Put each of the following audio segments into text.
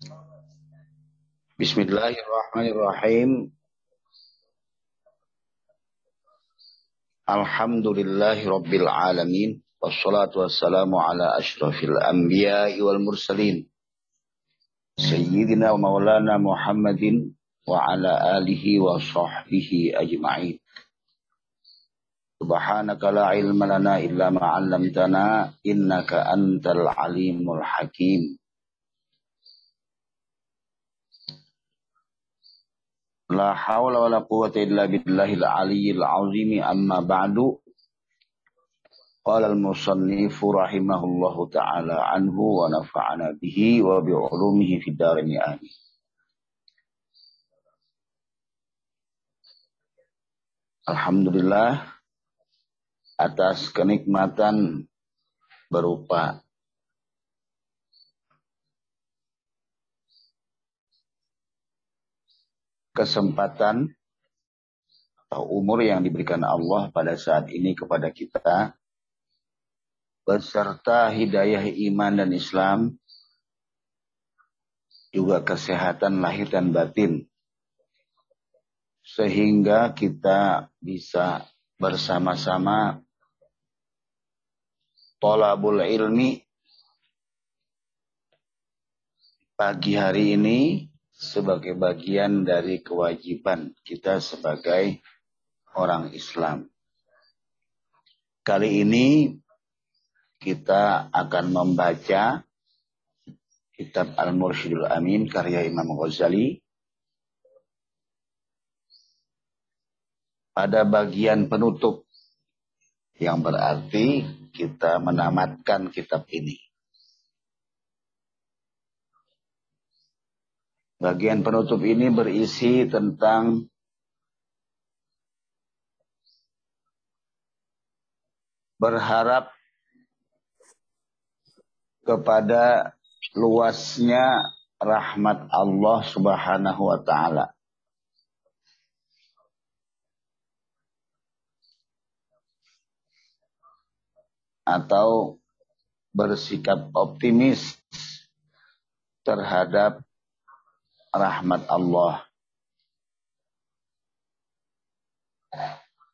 بسم الله الرحمن الرحيم. الحمد لله رب العالمين والصلاة والسلام على أشرف الأنبياء والمرسلين. سيدنا ومولانا محمد وعلى آله وصحبه أجمعين. سبحانك لا علم لنا إلا ما علمتنا إنك أنت العليم الحكيم. La hawla wa la quwwata illa billahil aliyyil azimi amma ba'du. Qala al-musannifu rahimahullahu ta'ala anhu wa nafa'ana bihi wa bi'ulumihi fid darini amin. Alhamdulillah atas kenikmatan berupa kesempatan atau umur yang diberikan Allah pada saat ini kepada kita beserta hidayah iman dan Islam juga kesehatan lahir dan batin sehingga kita bisa bersama-sama tolabul ilmi. Pagi hari ini sebagai bagian dari kewajiban kita sebagai orang Islam. Kali ini kita akan membaca kitab Al-Mursyidul Amin karya Imam Ghazali pada bagian penutup yang berarti kita menamatkan kitab ini. Bagian penutup ini berisi tentang berharap kepada luasnya rahmat Allah Subhanahu wa taala. Atau bersikap optimis terhadap rahmat Allah.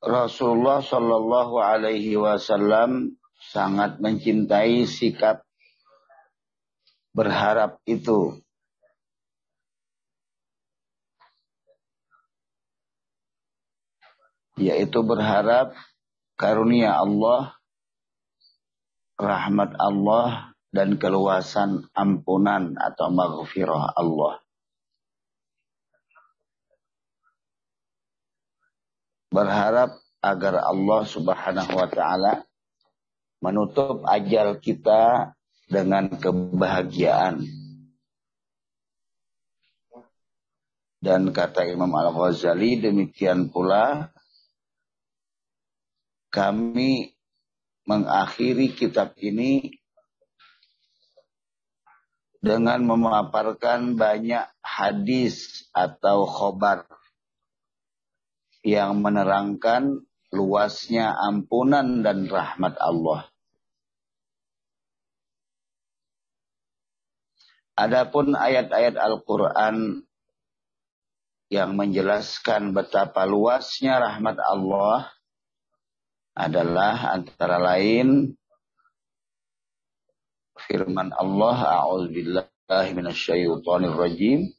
Rasulullah Shallallahu Alaihi Wasallam sangat mencintai sikap berharap itu. Yaitu berharap karunia Allah, rahmat Allah, dan keluasan ampunan atau maghfirah Allah. Berharap agar Allah Subhanahu wa taala menutup ajal kita dengan kebahagiaan. Dan kata Imam Al-Ghazali demikian pula kami mengakhiri kitab ini dengan memaparkan banyak hadis atau khobar yang menerangkan luasnya ampunan dan rahmat Allah. Adapun ayat-ayat Al-Quran yang menjelaskan betapa luasnya rahmat Allah adalah antara lain firman Allah a'udzubillahi minasyaitonir rajim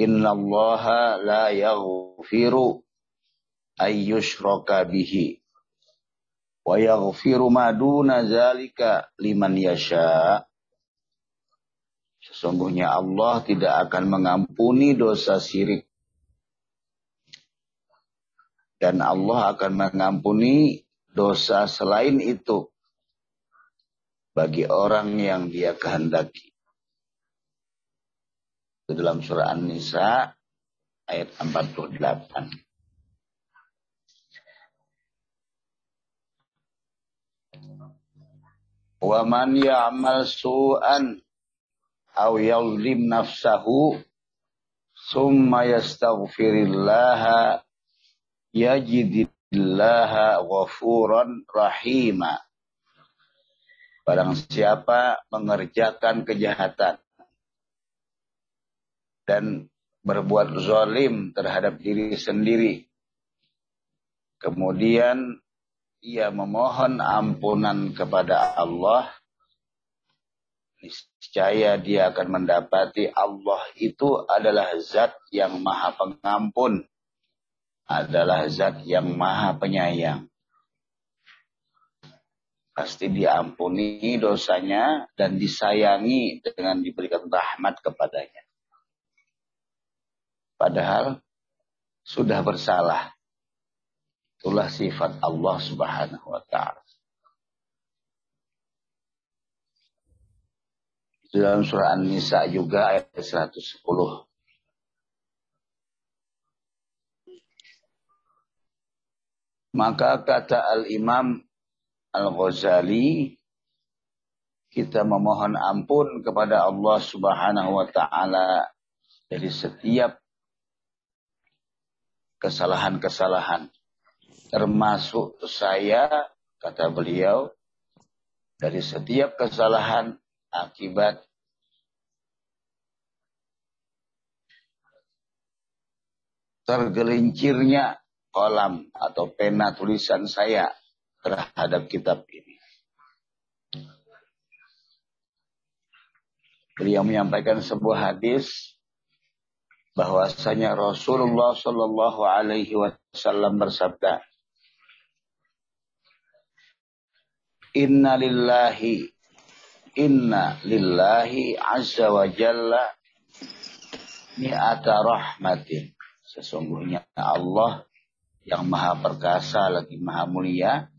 innallaha la yaghfiru ayyushraka bihi wa yaghfiru ma duna zalika liman yasha Sesungguhnya Allah tidak akan mengampuni dosa syirik dan Allah akan mengampuni dosa selain itu bagi orang yang dia kehendaki. Itu dalam surah An-Nisa ayat 48. Wa man ya'mal su'an aw yadhlim nafsahu summa yastaghfirillaha yajidillaha ghafuran rahima. Barang siapa mengerjakan kejahatan dan berbuat zalim terhadap diri sendiri. Kemudian ia memohon ampunan kepada Allah, niscaya dia akan mendapati Allah itu adalah zat yang maha pengampun, adalah zat yang maha penyayang. Pasti diampuni dosanya dan disayangi dengan diberikan rahmat kepadanya. Padahal sudah bersalah. Itulah sifat Allah Subhanahu wa taala. Dalam surah An-Nisa juga ayat 110. Maka kata Al-Imam Al-Ghazali, kita memohon ampun kepada Allah Subhanahu wa taala dari setiap kesalahan-kesalahan termasuk saya, kata beliau, dari setiap kesalahan akibat tergelincirnya kolam atau pena tulisan saya terhadap kitab ini. Beliau menyampaikan sebuah hadis bahwasanya Rasulullah Shallallahu Alaihi Wasallam bersabda, Inna lillahi Inna lillahi azza wa jalla mi'ata rahmatin. Sesungguhnya Allah yang maha perkasa lagi maha mulia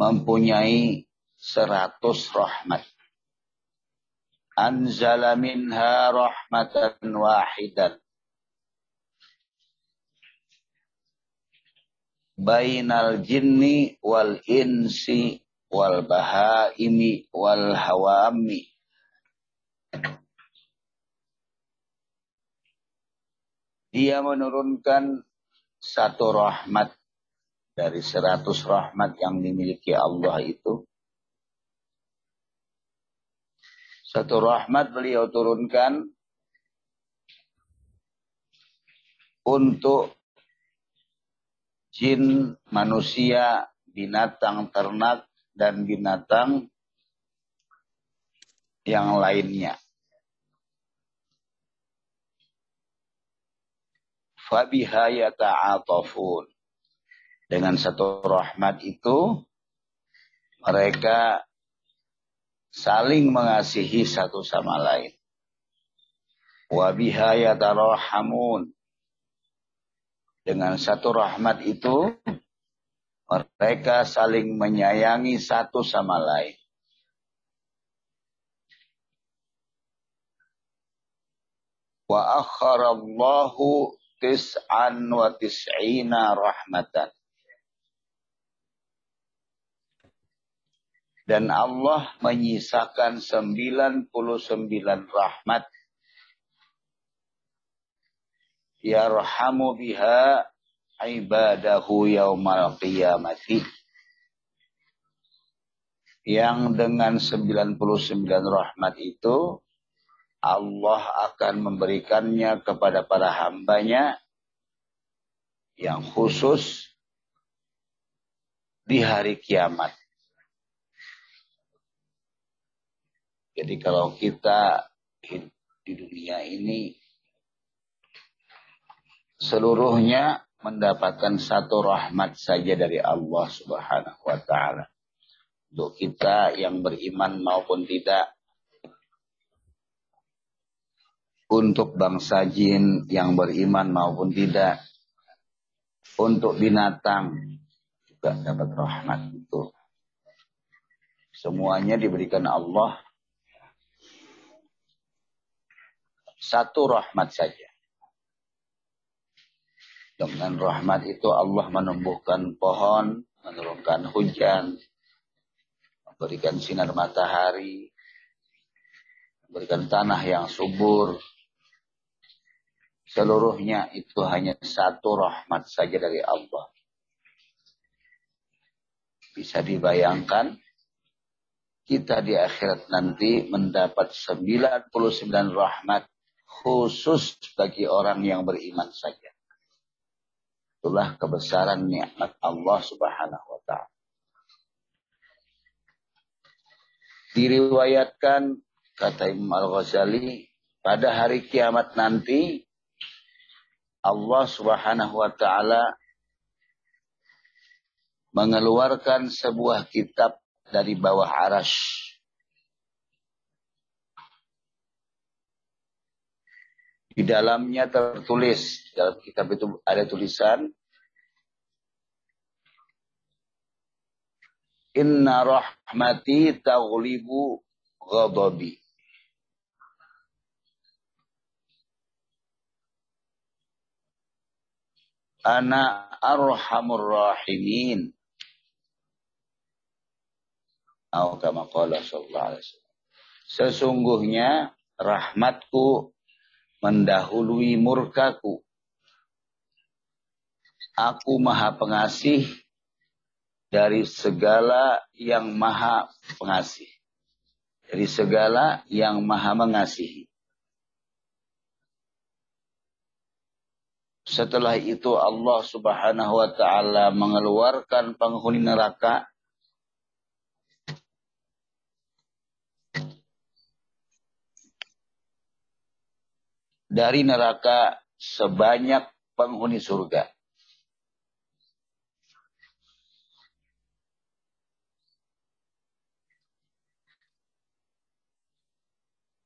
mempunyai seratus rahmat. Anzala minha rahmatan wahidan. Bainal jinni wal insi wal bahaimi wal hawami. Dia menurunkan satu rahmat dari seratus rahmat yang dimiliki Allah itu. Satu rahmat beliau turunkan untuk jin, manusia, binatang, ternak, dan binatang yang lainnya. Fabiha yata'atafun. Dengan satu rahmat itu, mereka saling mengasihi satu sama lain. Wabiha yatarahamun. Dengan satu rahmat itu, mereka saling menyayangi satu sama lain. Wa akharallahu tis'an wa tis'ina rahmatan. Dan Allah menyisakan 99 rahmat. Yarhamu biha ibadahu yaumal qiyamati yang dengan 99 rahmat itu Allah akan memberikannya kepada para hambanya yang khusus di hari kiamat. Jadi kalau kita di dunia ini seluruhnya mendapatkan satu rahmat saja dari Allah Subhanahu wa taala. Untuk kita yang beriman maupun tidak. Untuk bangsa jin yang beriman maupun tidak. Untuk binatang juga dapat rahmat itu. Semuanya diberikan Allah satu rahmat saja. Dengan rahmat itu Allah menumbuhkan pohon, menurunkan hujan, memberikan sinar matahari, memberikan tanah yang subur. Seluruhnya itu hanya satu rahmat saja dari Allah. Bisa dibayangkan kita di akhirat nanti mendapat 99 rahmat khusus bagi orang yang beriman saja. Itulah kebesaran nikmat Allah Subhanahu wa taala. Diriwayatkan kata Imam Al-Ghazali pada hari kiamat nanti Allah Subhanahu wa taala mengeluarkan sebuah kitab dari bawah arash. Di dalamnya tertulis, dalam kitab itu ada tulisan, Inna rahmati taghlibu ghadabi. Ana arhamur rahimin. Atau kama qala sallallahu alaihi wasallam. Sesungguhnya rahmatku mendahului murkaku. Aku maha pengasih dari segala yang maha pengasih. Dari segala yang maha mengasihi. Setelah itu Allah subhanahu wa ta'ala mengeluarkan penghuni neraka dari neraka sebanyak penghuni surga.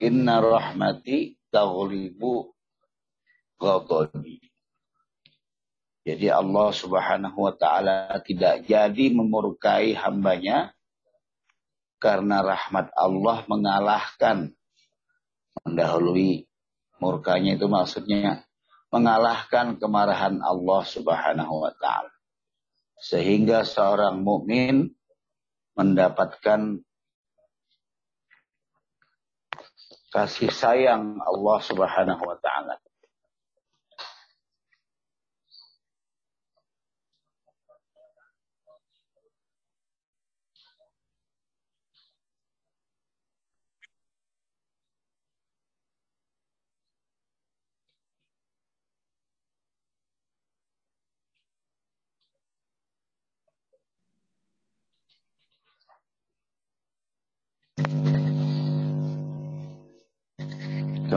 Inna rahmati taghlibu ghadabi. Jadi Allah subhanahu wa ta'ala tidak jadi memurkai hambanya karena rahmat Allah mengalahkan mendahului Murkanya itu maksudnya mengalahkan kemarahan Allah Subhanahu wa taala. Sehingga seorang mukmin mendapatkan kasih sayang Allah Subhanahu wa taala.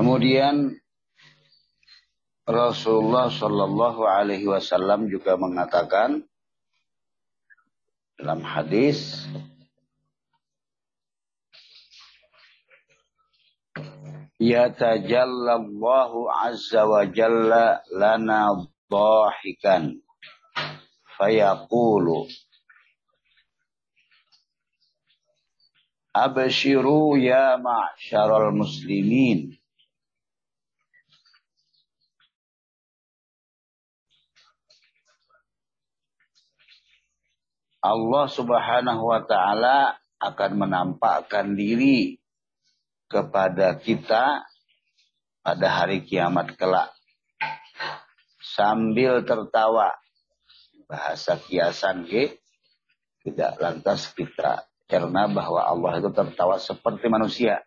Kemudian Rasulullah Shallallahu Alaihi Wasallam juga mengatakan dalam hadis Ya tajallallahu azza wa jalla lana dhahikan. Fayaqulu Abshiru ya ma'syaral muslimin Allah Subhanahu wa taala akan menampakkan diri kepada kita pada hari kiamat kelak. Sambil tertawa. Bahasa kiasan G tidak lantas kita karena bahwa Allah itu tertawa seperti manusia.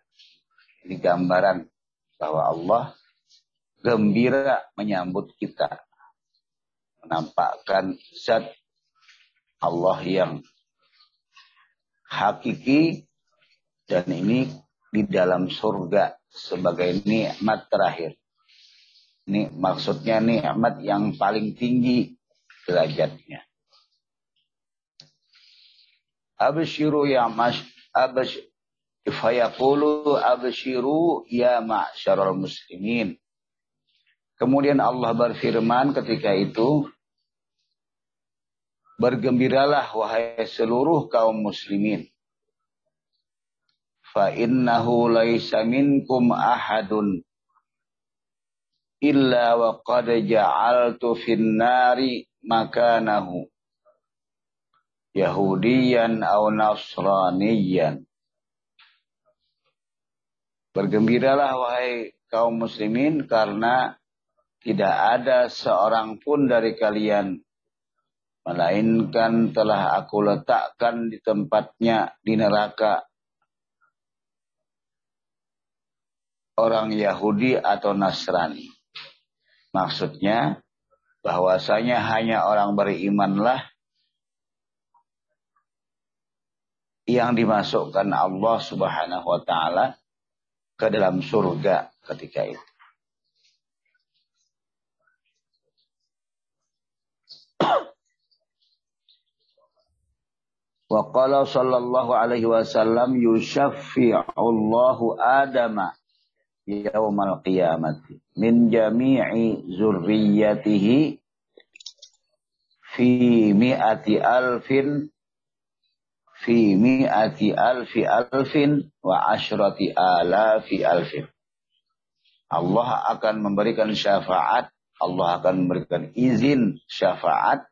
Ini gambaran bahwa Allah gembira menyambut kita. Menampakkan zat Allah yang hakiki dan ini di dalam surga sebagai nikmat terakhir. Ini maksudnya nikmat yang paling tinggi derajatnya. Abshiru ya mas absh fayaqulu abshiru ya ma'syarul muslimin. Kemudian Allah berfirman ketika itu Bergembiralah wahai seluruh kaum muslimin. Fa innahu laisa minkum ahadun illa wa qad ja'altu fin nari makanahu Yahudiyan au Nasraniyan. Bergembiralah wahai kaum muslimin karena tidak ada seorang pun dari kalian Melainkan telah aku letakkan di tempatnya di neraka. orang Yahudi atau Nasrani. Maksudnya bahwasanya hanya orang berimanlah yang dimasukkan Allah Subhanahu wa taala ke dalam surga ketika itu. Wa qala sallallahu alaihi wasallam yushaffi'u Allahu Adama yaumal qiyamati min jami'i zurriyyatihi fi mi'ati alfin fi mi'ati alfi alfin wa asyrati alafi alfin. Allah akan memberikan syafaat, Allah akan memberikan izin syafaat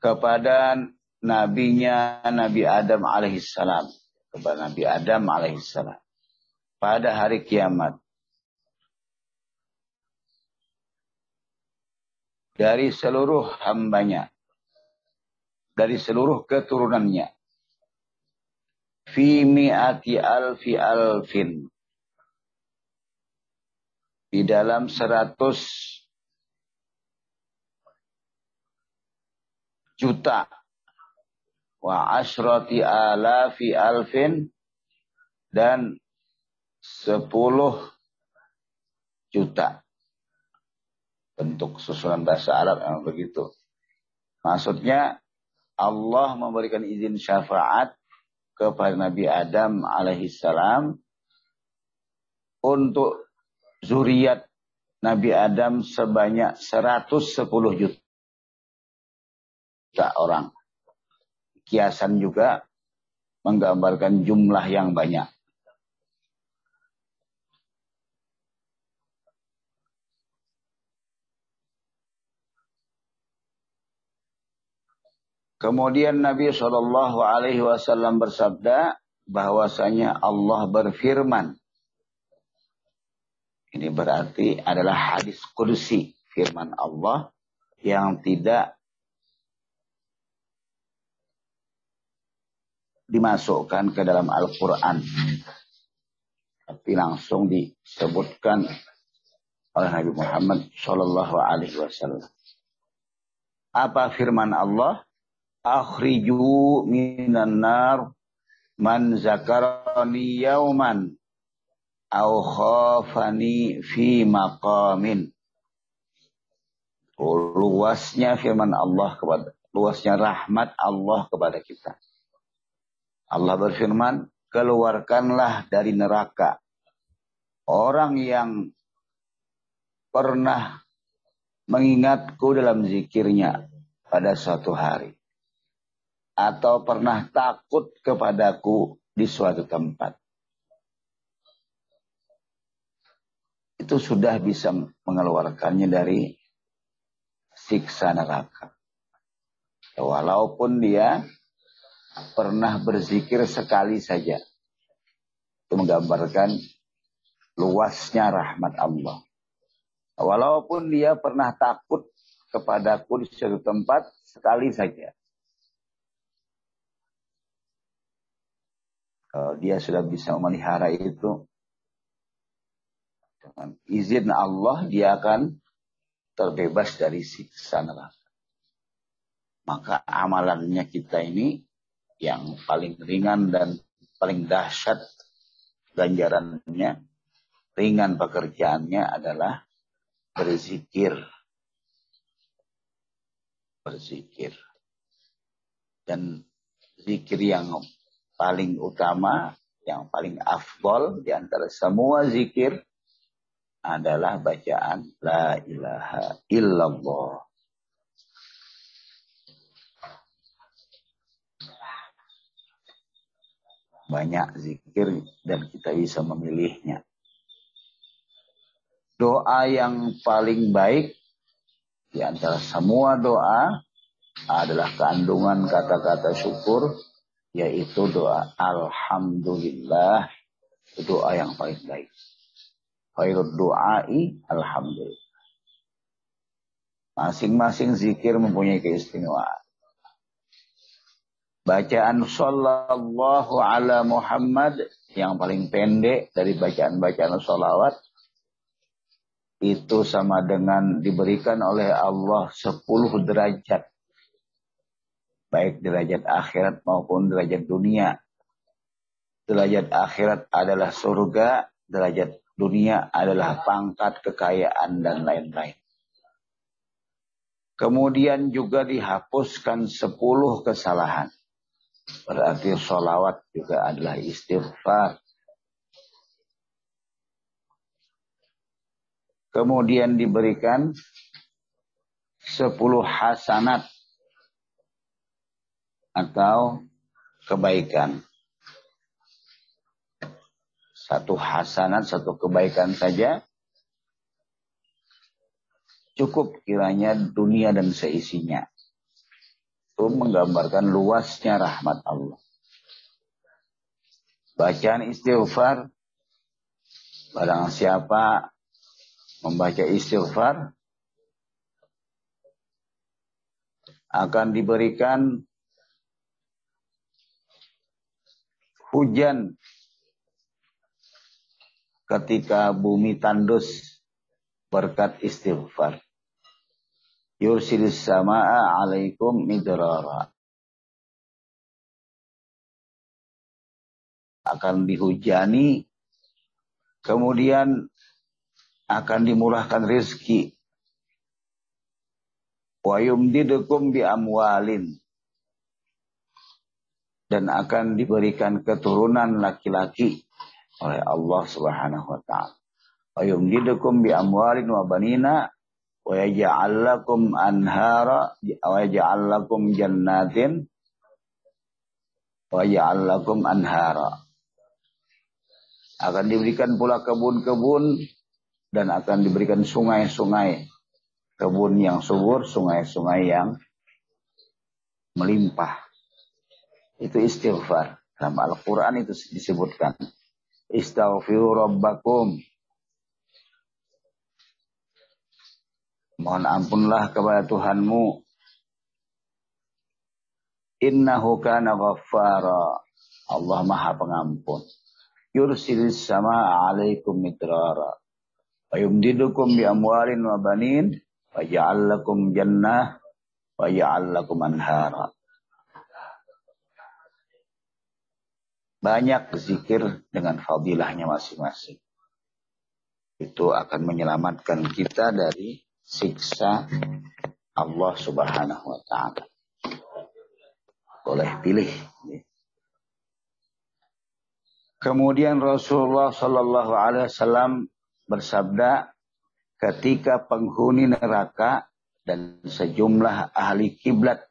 kepada nabinya Nabi Adam alaihissalam. Kepada Nabi Adam alaihissalam. Pada hari kiamat. Dari seluruh hambanya. Dari seluruh keturunannya. Fi mi'ati alfi alfin. Di dalam seratus juta. Wa asrati alafi alfin dan sepuluh juta. Bentuk susunan bahasa Arab yang begitu. Maksudnya Allah memberikan izin syafaat kepada Nabi Adam alaihissalam untuk zuriat Nabi Adam sebanyak 110 juta juta orang. Kiasan juga menggambarkan jumlah yang banyak. Kemudian Nabi Shallallahu Alaihi Wasallam bersabda bahwasanya Allah berfirman. Ini berarti adalah hadis kursi firman Allah yang tidak dimasukkan ke dalam Al-Quran. Tapi langsung disebutkan oleh Nabi Muhammad Shallallahu Alaihi Wasallam. Apa firman Allah? Akhriju minan nar man zakarani yauman au khafani fi maqamin. Luasnya firman Allah kepada luasnya rahmat Allah kepada kita Allah berfirman, keluarkanlah dari neraka orang yang pernah mengingatku dalam zikirnya pada suatu hari. Atau pernah takut kepadaku di suatu tempat. Itu sudah bisa mengeluarkannya dari siksa neraka. Walaupun dia pernah berzikir sekali saja. Itu menggambarkan luasnya rahmat Allah. Walaupun dia pernah takut kepadaku di suatu tempat sekali saja. Kalau dia sudah bisa memelihara itu, dengan izin Allah dia akan terbebas dari siksa neraka. Maka amalannya kita ini yang paling ringan dan paling dahsyat ganjarannya, ringan pekerjaannya adalah berzikir. Berzikir. Dan zikir yang paling utama, yang paling afdol di antara semua zikir adalah bacaan La ilaha illallah. Banyak zikir dan kita bisa memilihnya. Doa yang paling baik di antara semua doa adalah kandungan kata-kata syukur yaitu doa alhamdulillah doa yang paling baik. Khairul doai alhamdulillah. Masing-masing zikir mempunyai keistimewaan. Bacaan sallallahu ala Muhammad yang paling pendek dari bacaan-bacaan salawat itu sama dengan diberikan oleh Allah 10 derajat. Baik derajat akhirat maupun derajat dunia. Derajat akhirat adalah surga, derajat dunia adalah pangkat, kekayaan, dan lain-lain. Kemudian juga dihapuskan 10 kesalahan. Berarti sholawat juga adalah istighfar. Kemudian diberikan sepuluh hasanat atau kebaikan. Satu hasanat, satu kebaikan saja cukup kiranya dunia dan seisinya itu menggambarkan luasnya rahmat Allah. Bacaan istighfar, barang siapa membaca istighfar, akan diberikan hujan ketika bumi tandus berkat istighfar yursilis samaa alaikum midrara. Akan dihujani, kemudian akan dimurahkan rezeki. Wa yumdidukum bi amwalin. Dan akan diberikan keturunan laki-laki oleh Allah Subhanahu wa taala. Wa yumdidukum bi amwalin wa banina wa yaj'al anhara wa yaj'al jannatin wa yaj'al anhara akan diberikan pula kebun-kebun dan akan diberikan sungai-sungai. Kebun yang subur sungai-sungai yang melimpah. Itu istighfar. Dalam Al-Quran itu disebutkan istaghfiru rabbakum Mohon ampunlah kepada Tuhanmu. Innahu kana ghaffara. Allah maha pengampun. Yursilis sama alaikum mitrara. Wa yumdidukum bi amwalin wa banin. Wa ja'allakum jannah. Wa ja'allakum anhara. Banyak zikir dengan fadilahnya masing-masing. Itu akan menyelamatkan kita dari siksa Allah Subhanahu wa taala. Boleh pilih. Kemudian Rasulullah Shallallahu alaihi wasallam bersabda ketika penghuni neraka dan sejumlah ahli kiblat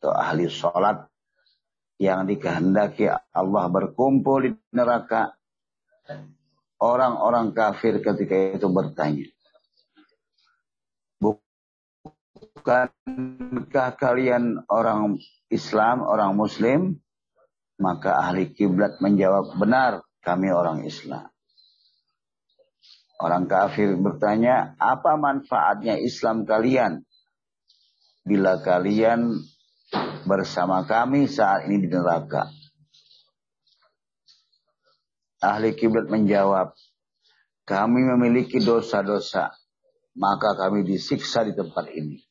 atau ahli sholat yang dikehendaki Allah berkumpul di neraka orang-orang kafir ketika itu bertanya bukankah kalian orang Islam, orang Muslim? Maka ahli kiblat menjawab, benar kami orang Islam. Orang kafir bertanya, apa manfaatnya Islam kalian? Bila kalian bersama kami saat ini di neraka. Ahli kiblat menjawab, kami memiliki dosa-dosa, maka kami disiksa di tempat ini.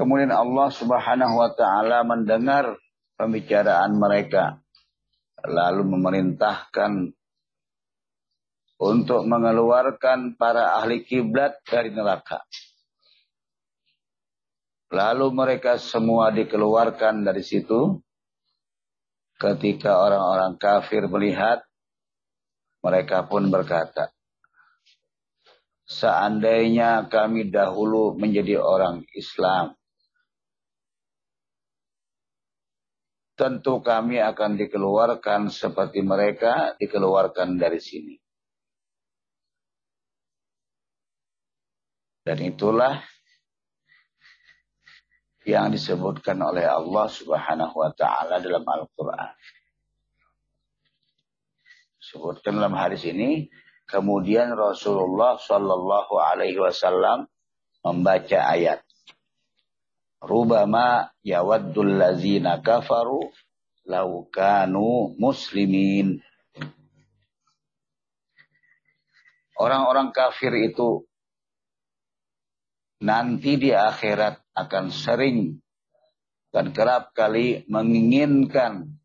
Kemudian Allah Subhanahu wa taala mendengar pembicaraan mereka lalu memerintahkan untuk mengeluarkan para ahli kiblat dari neraka. Lalu mereka semua dikeluarkan dari situ. Ketika orang-orang kafir melihat, mereka pun berkata, Seandainya kami dahulu menjadi orang Islam, tentu kami akan dikeluarkan seperti mereka dikeluarkan dari sini. Dan itulah yang disebutkan oleh Allah Subhanahu wa taala dalam Al-Qur'an. Sebutkan dalam hadis ini, Kemudian Rasulullah Shallallahu Alaihi Wasallam membaca ayat. Rubama yawaddul lazina kafaru laukanu muslimin. Orang-orang kafir itu nanti di akhirat akan sering dan kerap kali menginginkan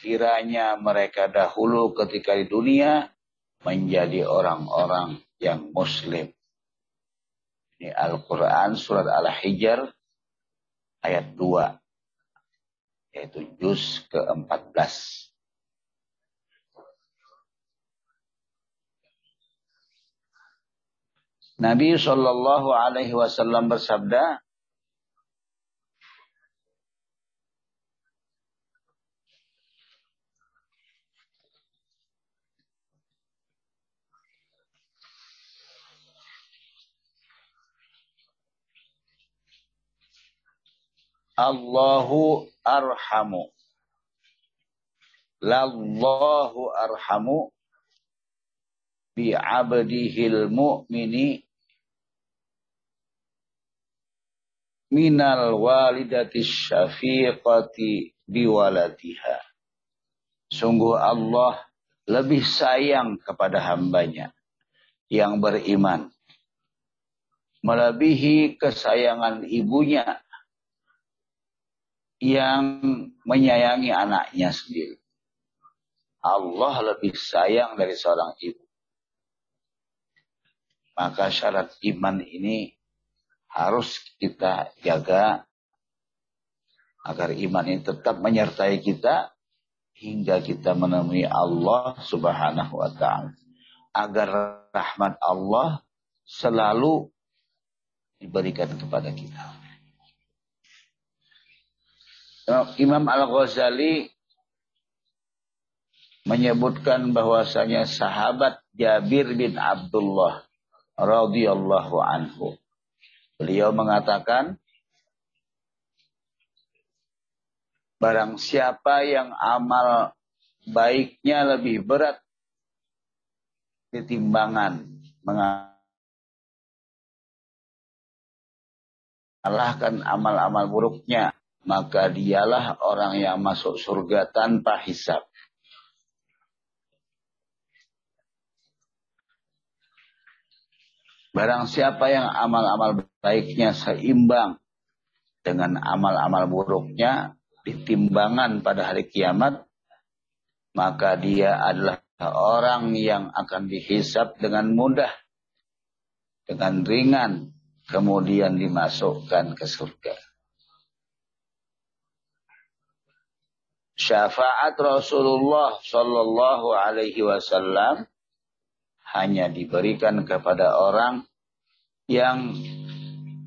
kiranya mereka dahulu ketika di dunia menjadi orang-orang yang muslim. Ini Al-Quran surat Al-Hijr ayat 2 yaitu juz ke-14. Nabi Shallallahu Alaihi Wasallam bersabda, Allahu arhamu. Lallahu arhamu bi abdihil mu'mini minal walidati syafiqati biwaladiha. Sungguh Allah lebih sayang kepada hambanya yang beriman. Melebihi kesayangan ibunya yang menyayangi anaknya sendiri. Allah lebih sayang dari seorang ibu. Maka syarat iman ini harus kita jaga agar iman ini tetap menyertai kita hingga kita menemui Allah Subhanahu wa taala. Agar rahmat Allah selalu diberikan kepada kita. Imam Al-Ghazali menyebutkan bahwasanya sahabat Jabir bin Abdullah radhiyallahu anhu. Beliau mengatakan, barang siapa yang amal baiknya lebih berat di timbangan mengalahkan amal-amal buruknya, maka dialah orang yang masuk surga tanpa hisap. Barang siapa yang amal-amal baiknya seimbang dengan amal-amal buruknya di timbangan pada hari kiamat, maka dia adalah orang yang akan dihisap dengan mudah, dengan ringan, kemudian dimasukkan ke surga. Syafaat Rasulullah Shallallahu Alaihi Wasallam hanya diberikan kepada orang yang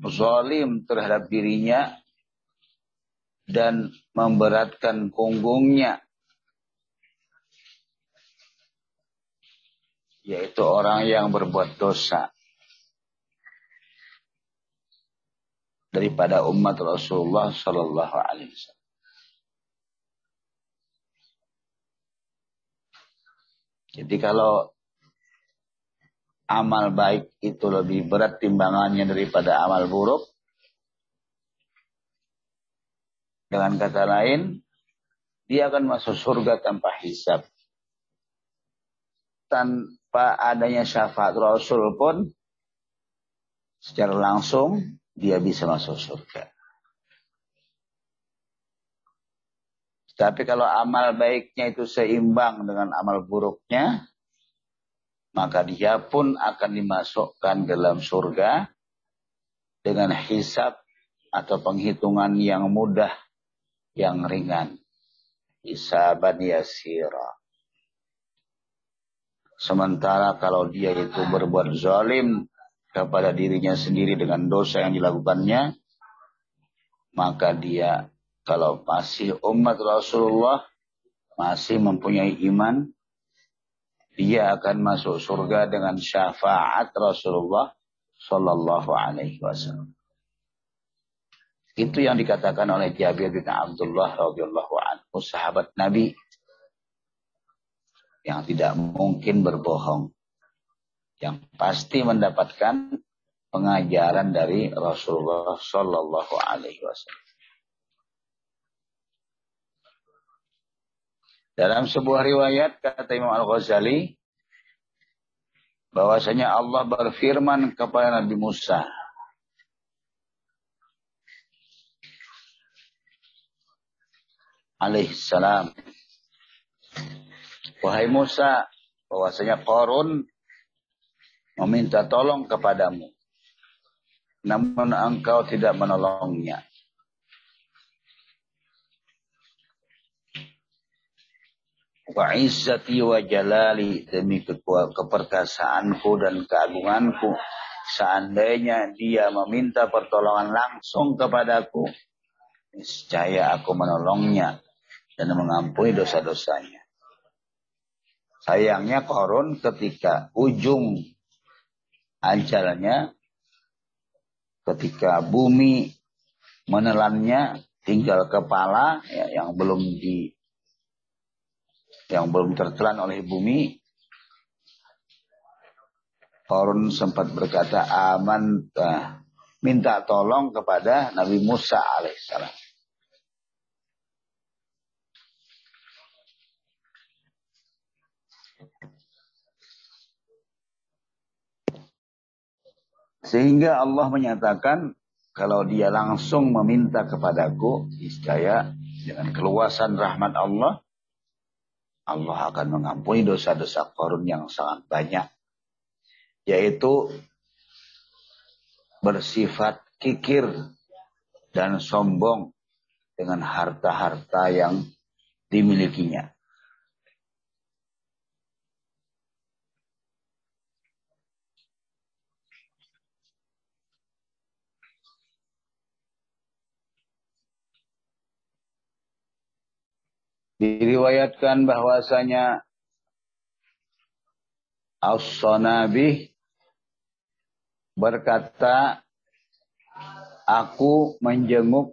zalim terhadap dirinya dan memberatkan punggungnya yaitu orang yang berbuat dosa. Daripada umat Rasulullah sallallahu alaihi wasallam Jadi kalau amal baik itu lebih berat timbangannya daripada amal buruk. Dengan kata lain, dia akan masuk surga tanpa hisab. Tanpa adanya syafaat Rasul pun, secara langsung dia bisa masuk surga. Tapi kalau amal baiknya itu seimbang dengan amal buruknya, maka dia pun akan dimasukkan dalam surga dengan hisab atau penghitungan yang mudah, yang ringan. Hisaban yasira. Sementara kalau dia itu berbuat zalim kepada dirinya sendiri dengan dosa yang dilakukannya, maka dia kalau masih umat Rasulullah, masih mempunyai iman, dia akan masuk surga dengan syafaat Rasulullah Sallallahu Alaihi Wasallam. Itu yang dikatakan oleh Jabir bin Abdullah radhiyallahu anhu, sahabat Nabi yang tidak mungkin berbohong. yang pasti mendapatkan pengajaran dari Rasulullah Shallallahu Alaihi Wasallam. Dalam sebuah riwayat kata Imam Al Ghazali bahwasanya Allah berfirman kepada Nabi Musa alaihissalam wahai Musa bahwasanya Korun meminta tolong kepadamu namun engkau tidak menolongnya wa izzati wa jalali demi keperkasaanku dan keagunganku. Seandainya dia meminta pertolongan langsung kepadaku niscaya aku menolongnya dan mengampuni dosa-dosanya. Sayangnya korun ketika ujung ajalnya ketika bumi menelannya tinggal kepala ya, yang belum di yang belum tertelan oleh bumi. Harun sempat berkata, aman, uh, minta tolong kepada Nabi Musa alaihissalam. Sehingga Allah menyatakan kalau dia langsung meminta kepadaku, niscaya dengan keluasan rahmat Allah, Allah akan mengampuni dosa-dosa korun yang sangat banyak. Yaitu bersifat kikir dan sombong dengan harta-harta yang dimilikinya. Diriwayatkan bahwasanya As-Sanabi berkata, Aku menjenguk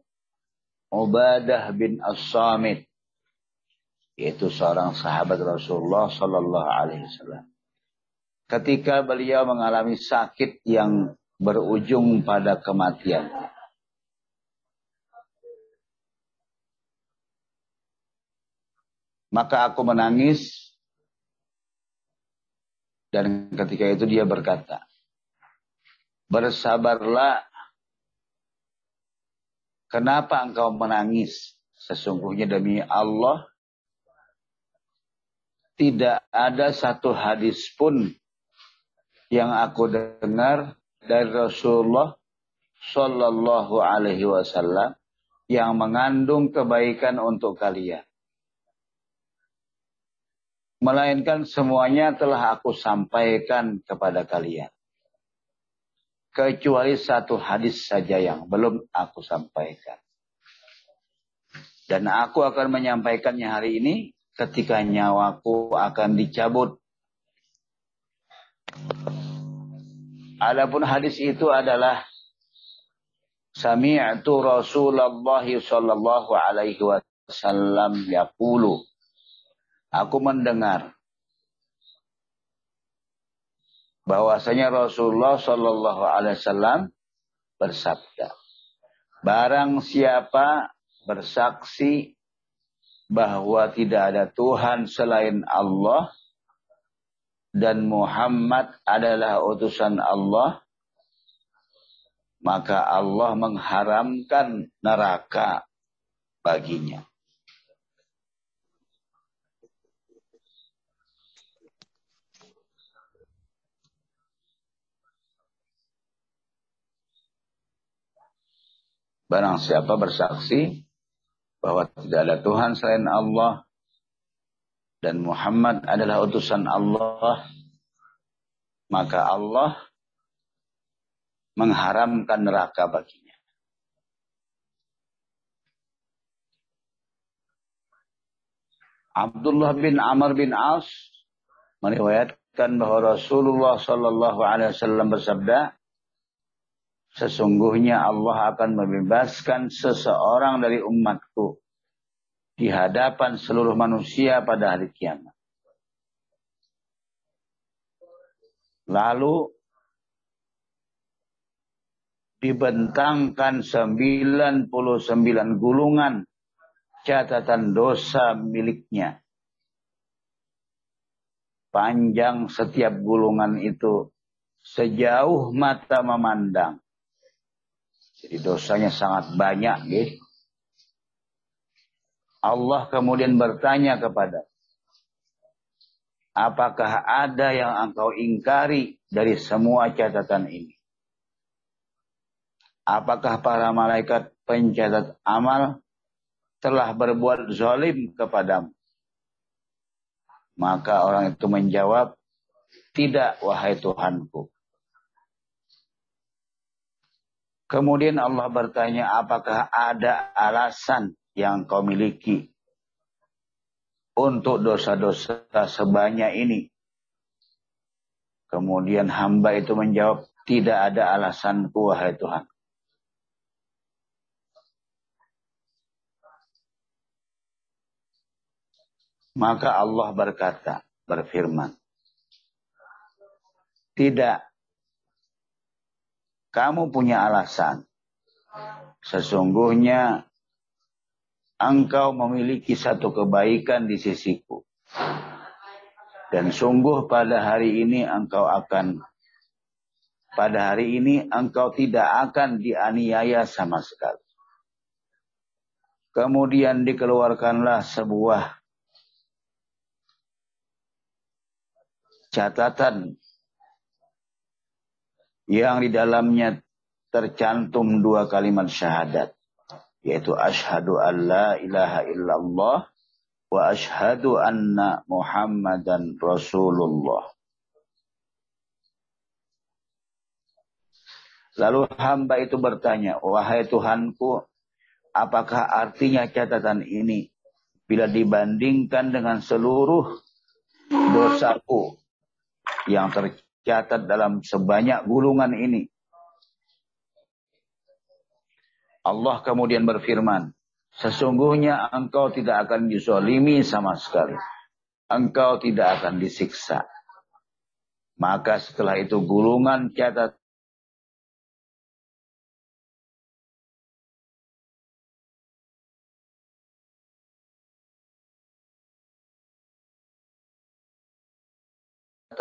Ubadah bin As-Samit, yaitu seorang sahabat Rasulullah Sallallahu Alaihi Wasallam. Ketika beliau mengalami sakit yang berujung pada kematian. Maka aku menangis. Dan ketika itu dia berkata, Bersabarlah. Kenapa engkau menangis? Sesungguhnya demi Allah, tidak ada satu hadis pun yang aku dengar dari Rasulullah Shallallahu Alaihi Wasallam yang mengandung kebaikan untuk kalian. Melainkan semuanya telah aku sampaikan kepada kalian. Kecuali satu hadis saja yang belum aku sampaikan. Dan aku akan menyampaikannya hari ini ketika nyawaku akan dicabut. Adapun hadis itu adalah Sami'tu Rasulullah sallallahu alaihi wasallam yaqulu aku mendengar bahwasanya Rasulullah Shallallahu Alaihi Wasallam bersabda, barang siapa bersaksi bahwa tidak ada Tuhan selain Allah dan Muhammad adalah utusan Allah, maka Allah mengharamkan neraka baginya. Barang siapa bersaksi bahwa tidak ada Tuhan selain Allah dan Muhammad adalah utusan Allah, maka Allah mengharamkan neraka baginya. Abdullah bin Amr bin As meriwayatkan bahwa Rasulullah Shallallahu Alaihi Wasallam bersabda, Sesungguhnya Allah akan membebaskan seseorang dari umatku di hadapan seluruh manusia pada hari kiamat. Lalu dibentangkan 99 gulungan catatan dosa miliknya. Panjang setiap gulungan itu sejauh mata memandang. Jadi dosanya sangat banyak. Gitu. Allah kemudian bertanya kepada Apakah ada yang engkau ingkari dari semua catatan ini? Apakah para malaikat pencatat amal telah berbuat zalim kepadamu? Maka orang itu menjawab, tidak wahai Tuhanku. Kemudian Allah bertanya, apakah ada alasan yang kau miliki untuk dosa-dosa sebanyak ini. Kemudian hamba itu menjawab, tidak ada alasanku wahai Tuhan. Maka Allah berkata, berfirman. Tidak. Kamu punya alasan. Sesungguhnya engkau memiliki satu kebaikan di sisiku. Dan sungguh pada hari ini engkau akan pada hari ini engkau tidak akan dianiaya sama sekali. Kemudian dikeluarkanlah sebuah catatan yang di dalamnya tercantum dua kalimat syahadat yaitu asyhadu an la ilaha illallah wa asyhadu anna Muhammadan Rasulullah. Lalu hamba itu bertanya, wahai Tuhanku, apakah artinya catatan ini bila dibandingkan dengan seluruh dosaku yang tercatat dalam sebanyak gulungan ini? Allah kemudian berfirman, sesungguhnya engkau tidak akan disolimi sama sekali. Engkau tidak akan disiksa. Maka setelah itu gulungan catat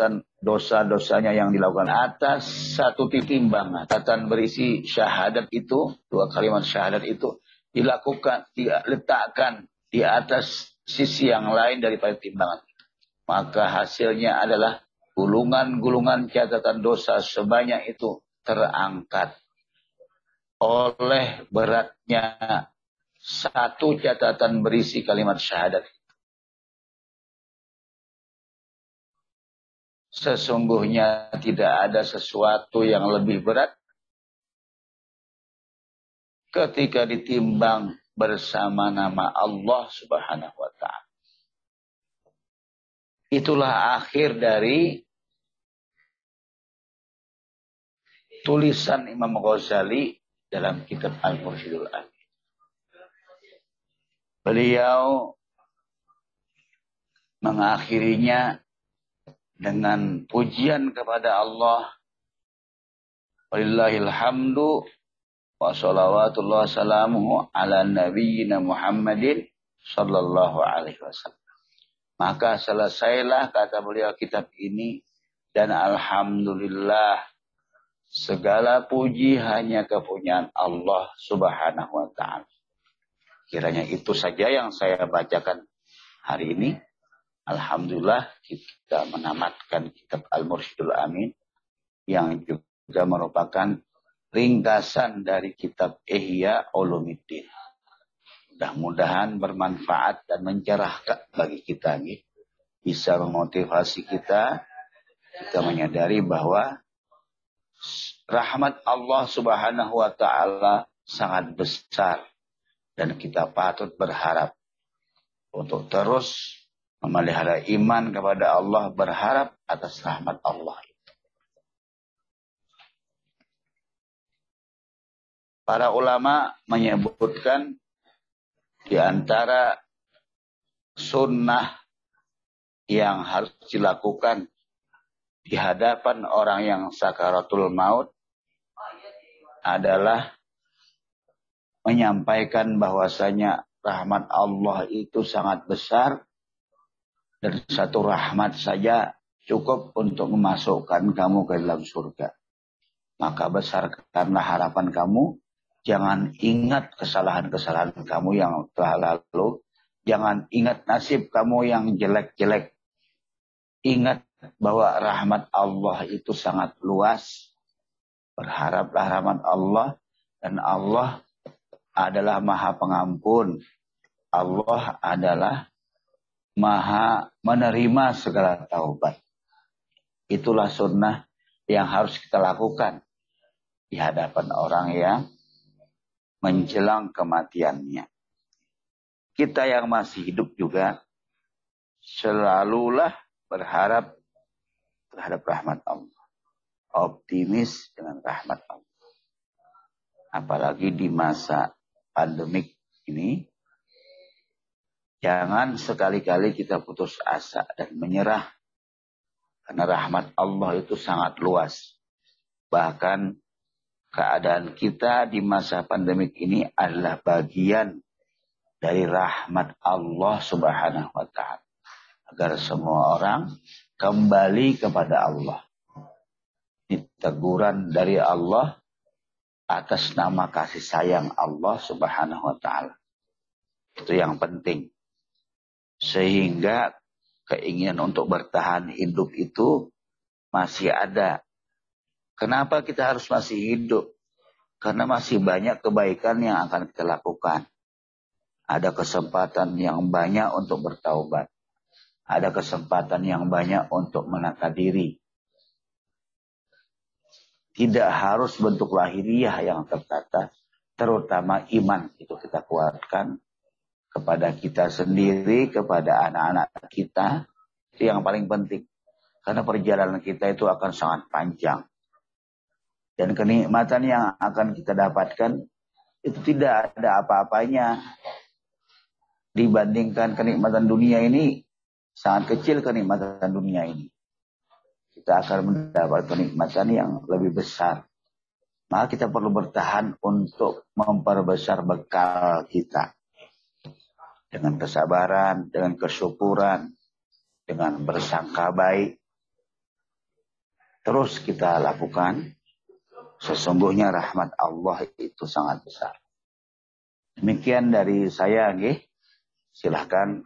catatan dosa-dosanya yang dilakukan atas satu timbangan. Catatan berisi syahadat itu, dua kalimat syahadat itu dilakukan, diletakkan di atas sisi yang lain daripada timbangan. Maka hasilnya adalah gulungan-gulungan catatan dosa sebanyak itu terangkat oleh beratnya satu catatan berisi kalimat syahadat Sesungguhnya tidak ada sesuatu yang lebih berat ketika ditimbang bersama nama Allah Subhanahu wa taala. Itulah akhir dari tulisan Imam Ghazali dalam kitab Al-Mursyidul Amin. Beliau mengakhirinya dengan pujian kepada Allah. Wallahilhamdu wa salawatullah salamuhu ala nabiyyina Muhammadin sallallahu alaihi wasallam. Maka selesailah kata beliau kitab ini dan alhamdulillah segala puji hanya kepunyaan Allah Subhanahu wa taala. Kiranya itu saja yang saya bacakan hari ini. Alhamdulillah kita menamatkan kitab Al-Mursyidul Amin yang juga merupakan ringkasan dari kitab Ihya Ulumiddin. Mudah-mudahan bermanfaat dan mencerahkan bagi kita nih. Bisa memotivasi kita kita menyadari bahwa rahmat Allah Subhanahu wa taala sangat besar dan kita patut berharap untuk terus memelihara iman kepada Allah berharap atas rahmat Allah. Para ulama menyebutkan di antara sunnah yang harus dilakukan di hadapan orang yang sakaratul maut adalah menyampaikan bahwasanya rahmat Allah itu sangat besar dan satu rahmat saja cukup untuk memasukkan kamu ke dalam surga. Maka besar karena harapan kamu, jangan ingat kesalahan-kesalahan kamu yang telah lalu, jangan ingat nasib kamu yang jelek-jelek. Ingat bahwa rahmat Allah itu sangat luas. Berharaplah rahmat Allah dan Allah adalah maha pengampun. Allah adalah maha menerima segala taubat. Itulah sunnah yang harus kita lakukan di hadapan orang yang menjelang kematiannya. Kita yang masih hidup juga selalulah berharap terhadap rahmat Allah. Optimis dengan rahmat Allah. Apalagi di masa pandemik ini, jangan sekali-kali kita putus asa dan menyerah. Karena rahmat Allah itu sangat luas. Bahkan keadaan kita di masa pandemik ini adalah bagian dari rahmat Allah subhanahu wa ta'ala. Agar semua orang kembali kepada Allah. Ini teguran dari Allah atas nama kasih sayang Allah Subhanahu wa taala. Itu yang penting. Sehingga keinginan untuk bertahan hidup itu masih ada. Kenapa kita harus masih hidup? Karena masih banyak kebaikan yang akan kita lakukan. Ada kesempatan yang banyak untuk bertaubat. Ada kesempatan yang banyak untuk menata diri. Tidak harus bentuk lahiriah yang tertata, terutama iman itu kita kuatkan kepada kita sendiri, kepada anak-anak kita, itu yang paling penting. Karena perjalanan kita itu akan sangat panjang. Dan kenikmatan yang akan kita dapatkan itu tidak ada apa-apanya dibandingkan kenikmatan dunia ini sangat kecil kenikmatan dunia ini kita akan mendapat kenikmatan yang lebih besar. Maka kita perlu bertahan untuk memperbesar bekal kita. Dengan kesabaran, dengan kesyukuran, dengan bersangka baik. Terus kita lakukan. Sesungguhnya rahmat Allah itu sangat besar. Demikian dari saya, nggih. Silahkan